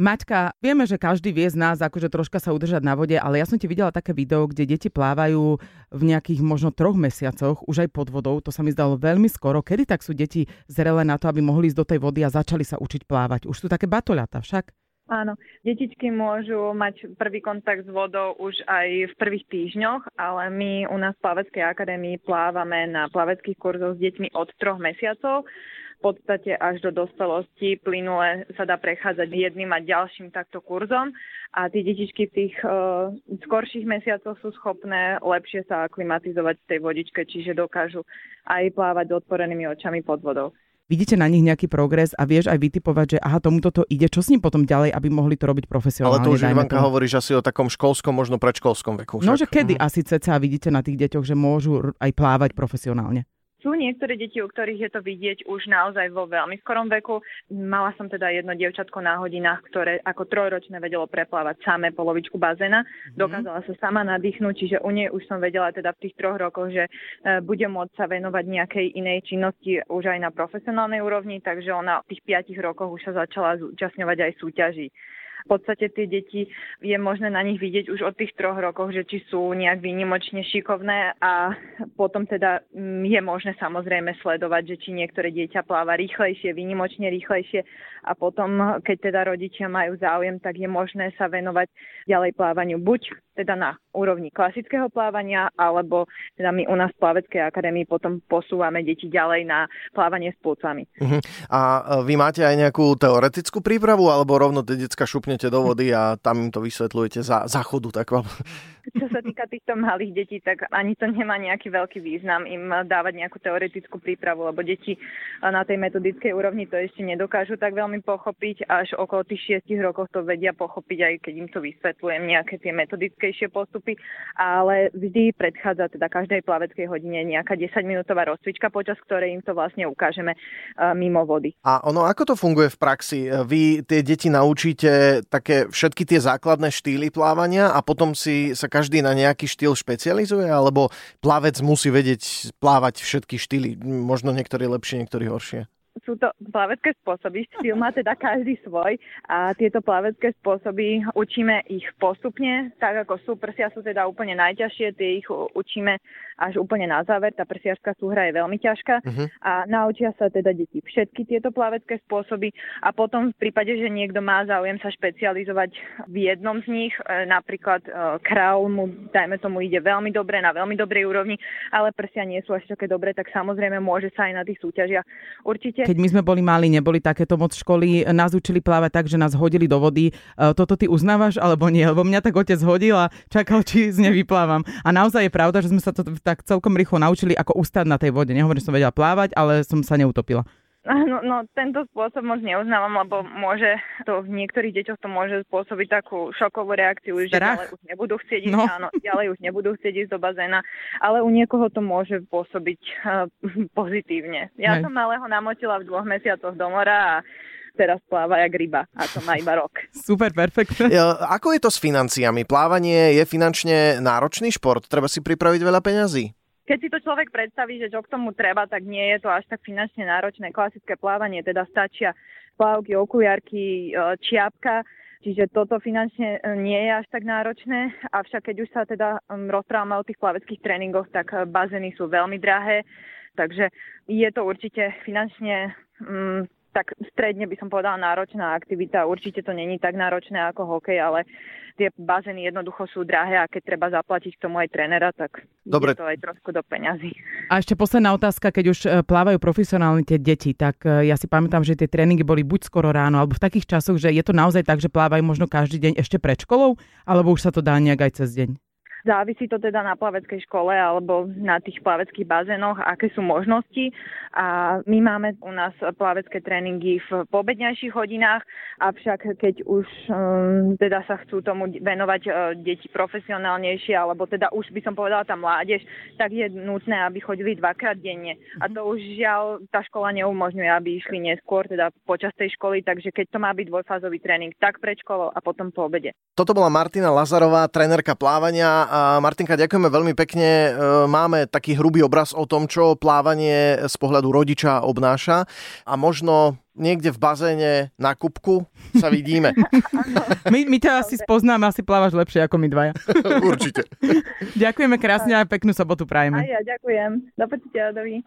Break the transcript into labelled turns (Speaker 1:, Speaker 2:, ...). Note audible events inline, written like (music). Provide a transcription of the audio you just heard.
Speaker 1: Maťka, vieme, že každý vie z nás akože troška sa udržať na vode, ale ja som ti videla také video, kde deti plávajú v nejakých možno troch mesiacoch, už aj pod vodou, to sa mi zdalo veľmi skoro. Kedy tak sú deti zrelé na to, aby mohli ísť do tej vody a začali sa učiť plávať? Už sú také batoľata však?
Speaker 2: Áno, detičky môžu mať prvý kontakt s vodou už aj v prvých týždňoch, ale my u nás v Plaveckej akadémii plávame na plaveckých kurzoch s deťmi od troch mesiacov podstate až do dospelosti plynule sa dá prechádzať jedným a ďalším takto kurzom a tie detičky v tých uh, skorších mesiacoch sú schopné lepšie sa aklimatizovať v tej vodičke, čiže dokážu aj plávať s otvorenými očami pod vodou.
Speaker 1: Vidíte na nich nejaký progres a vieš aj vytipovať, že aha, tomuto to ide, čo s ním potom ďalej, aby mohli to robiť profesionálne.
Speaker 3: Ale to už Ivanka hovoríš asi o takom školskom, možno predškolskom veku.
Speaker 1: Však. No, že kedy mm. asi ceca vidíte na tých deťoch, že môžu aj plávať profesionálne?
Speaker 2: Sú niektoré deti, u ktorých je to vidieť už naozaj vo veľmi skorom veku. Mala som teda jedno dievčatko na hodinách, ktoré ako trojročné vedelo preplávať samé polovičku bazéna. Mm-hmm. Dokázala sa sama nadýchnuť, čiže u nej už som vedela teda v tých troch rokoch, že e, bude môcť sa venovať nejakej inej činnosti už aj na profesionálnej úrovni, takže ona v tých piatich rokoch už sa začala zúčastňovať aj súťaží v podstate tie deti je možné na nich vidieť už od tých troch rokov, že či sú nejak výnimočne šikovné a potom teda mm, je možné samozrejme sledovať, že či niektoré dieťa pláva rýchlejšie, výnimočne rýchlejšie. A potom, keď teda rodičia majú záujem, tak je možné sa venovať ďalej plávaniu buď teda na úrovni klasického plávania, alebo teda my u nás v Plaveckej akadémii potom posúvame deti ďalej na plávanie s púcami.
Speaker 3: Uh-huh. A e, vy máte aj nejakú teoretickú prípravu, alebo rovno tie decka šupnete do vody a tam im to vysvetľujete za záchodu, tak vám
Speaker 2: čo sa týka týchto malých detí, tak ani to nemá nejaký veľký význam im dávať nejakú teoretickú prípravu, lebo deti na tej metodickej úrovni to ešte nedokážu tak veľmi pochopiť. Až okolo tých 6 rokov to vedia pochopiť, aj keď im to vysvetľujem nejaké tie metodickejšie postupy. Ale vždy predchádza teda každej plaveckej hodine nejaká 10-minútová rozcvička, počas ktorej im to vlastne ukážeme mimo vody.
Speaker 3: A ono, ako to funguje v praxi? Vy tie deti naučíte také všetky tie základné štýly plávania a potom si sa každý na nejaký štýl špecializuje, alebo plavec musí vedieť plávať všetky štýly, možno niektorí lepšie, niektorí horšie?
Speaker 2: Sú to plavecké spôsoby, štýl má teda každý svoj a tieto plavecké spôsoby učíme ich postupne, tak ako sú. Prsia sú teda úplne najťažšie, tie ich učíme až úplne na záver. Tá prsiarská súhra je veľmi ťažká uh-huh. a naučia sa teda deti všetky tieto plavecké spôsoby a potom v prípade, že niekto má záujem sa špecializovať v jednom z nich, e, napríklad e, kraul mu, dajme tomu, ide veľmi dobre, na veľmi dobrej úrovni, ale prsia nie sú až také dobré, tak samozrejme môže sa aj na tých súťažiach určite
Speaker 1: keď my sme boli mali, neboli takéto moc školy, nás učili plávať tak, že nás hodili do vody. E, toto ty uznávaš alebo nie? Lebo mňa tak otec hodil a čakal, či z nej vyplávam. A naozaj je pravda, že sme sa to tak celkom rýchlo naučili, ako ustať na tej vode. Nehovorím, že som vedela plávať, ale som sa neutopila.
Speaker 2: No, no, tento spôsob moc neuznávam, lebo môže to v niektorých deťoch to môže spôsobiť takú šokovú reakciu, že ďalej už nebudú chcieť ísť, no. áno, ďalej už nebudú chcieť ísť do bazéna, ale u niekoho to môže pôsobiť uh, (laughs) pozitívne. Ja Hej. som malého namotila v dvoch mesiacoch do mora a teraz pláva jak ryba a to má iba rok. (laughs)
Speaker 1: Super, perfektne.
Speaker 3: Ako je to s financiami? Plávanie je finančne náročný šport? Treba si pripraviť veľa peňazí?
Speaker 2: Keď si to človek predstaví, že čo k tomu treba, tak nie je to až tak finančne náročné. Klasické plávanie, teda stačia plávky, okuliarky, e, čiapka, čiže toto finančne e, nie je až tak náročné. Avšak keď už sa teda rozprávame o tých plaveckých tréningoch, tak e, bazény sú veľmi drahé, takže je to určite finančne tak stredne by som povedala náročná aktivita. Určite to není tak náročné ako hokej, ale tie bazény jednoducho sú drahé a keď treba zaplatiť k tomu aj trénera, tak Dobre. je to aj trošku do peňazí.
Speaker 1: A ešte posledná otázka, keď už e, plávajú profesionálne tie deti, tak e, ja si pamätám, že tie tréningy boli buď skoro ráno, alebo v takých časoch, že je to naozaj tak, že plávajú možno každý deň ešte pred školou, alebo už sa to dá nejak aj cez deň?
Speaker 2: Závisí to teda na plaveckej škole alebo na tých plaveckých bazénoch, aké sú možnosti. A my máme u nás plavecké tréningy v pobedňajších hodinách, avšak keď už um, teda sa chcú tomu venovať uh, deti profesionálnejšie, alebo teda už by som povedala tá mládež, tak je nutné, aby chodili dvakrát denne. A to už žiaľ tá škola neumožňuje, aby išli neskôr, teda počas tej školy, takže keď to má byť dvojfázový tréning, tak pred školou a potom po obede.
Speaker 3: Toto bola Martina Lazarová, trénerka plávania A Martinka, ďakujeme veľmi pekne. E, máme taký hrubý obraz o tom, čo plávanie z pohľadu rodiča obnáša a možno niekde v bazéne na kubku sa vidíme. (laughs)
Speaker 1: my, my ťa asi spoznáme, asi plávaš lepšie ako my dvaja. (laughs)
Speaker 3: Určite.
Speaker 1: Ďakujeme krásne a peknú sobotu prajeme.
Speaker 2: A ja ďakujem. Do počutia, dovi.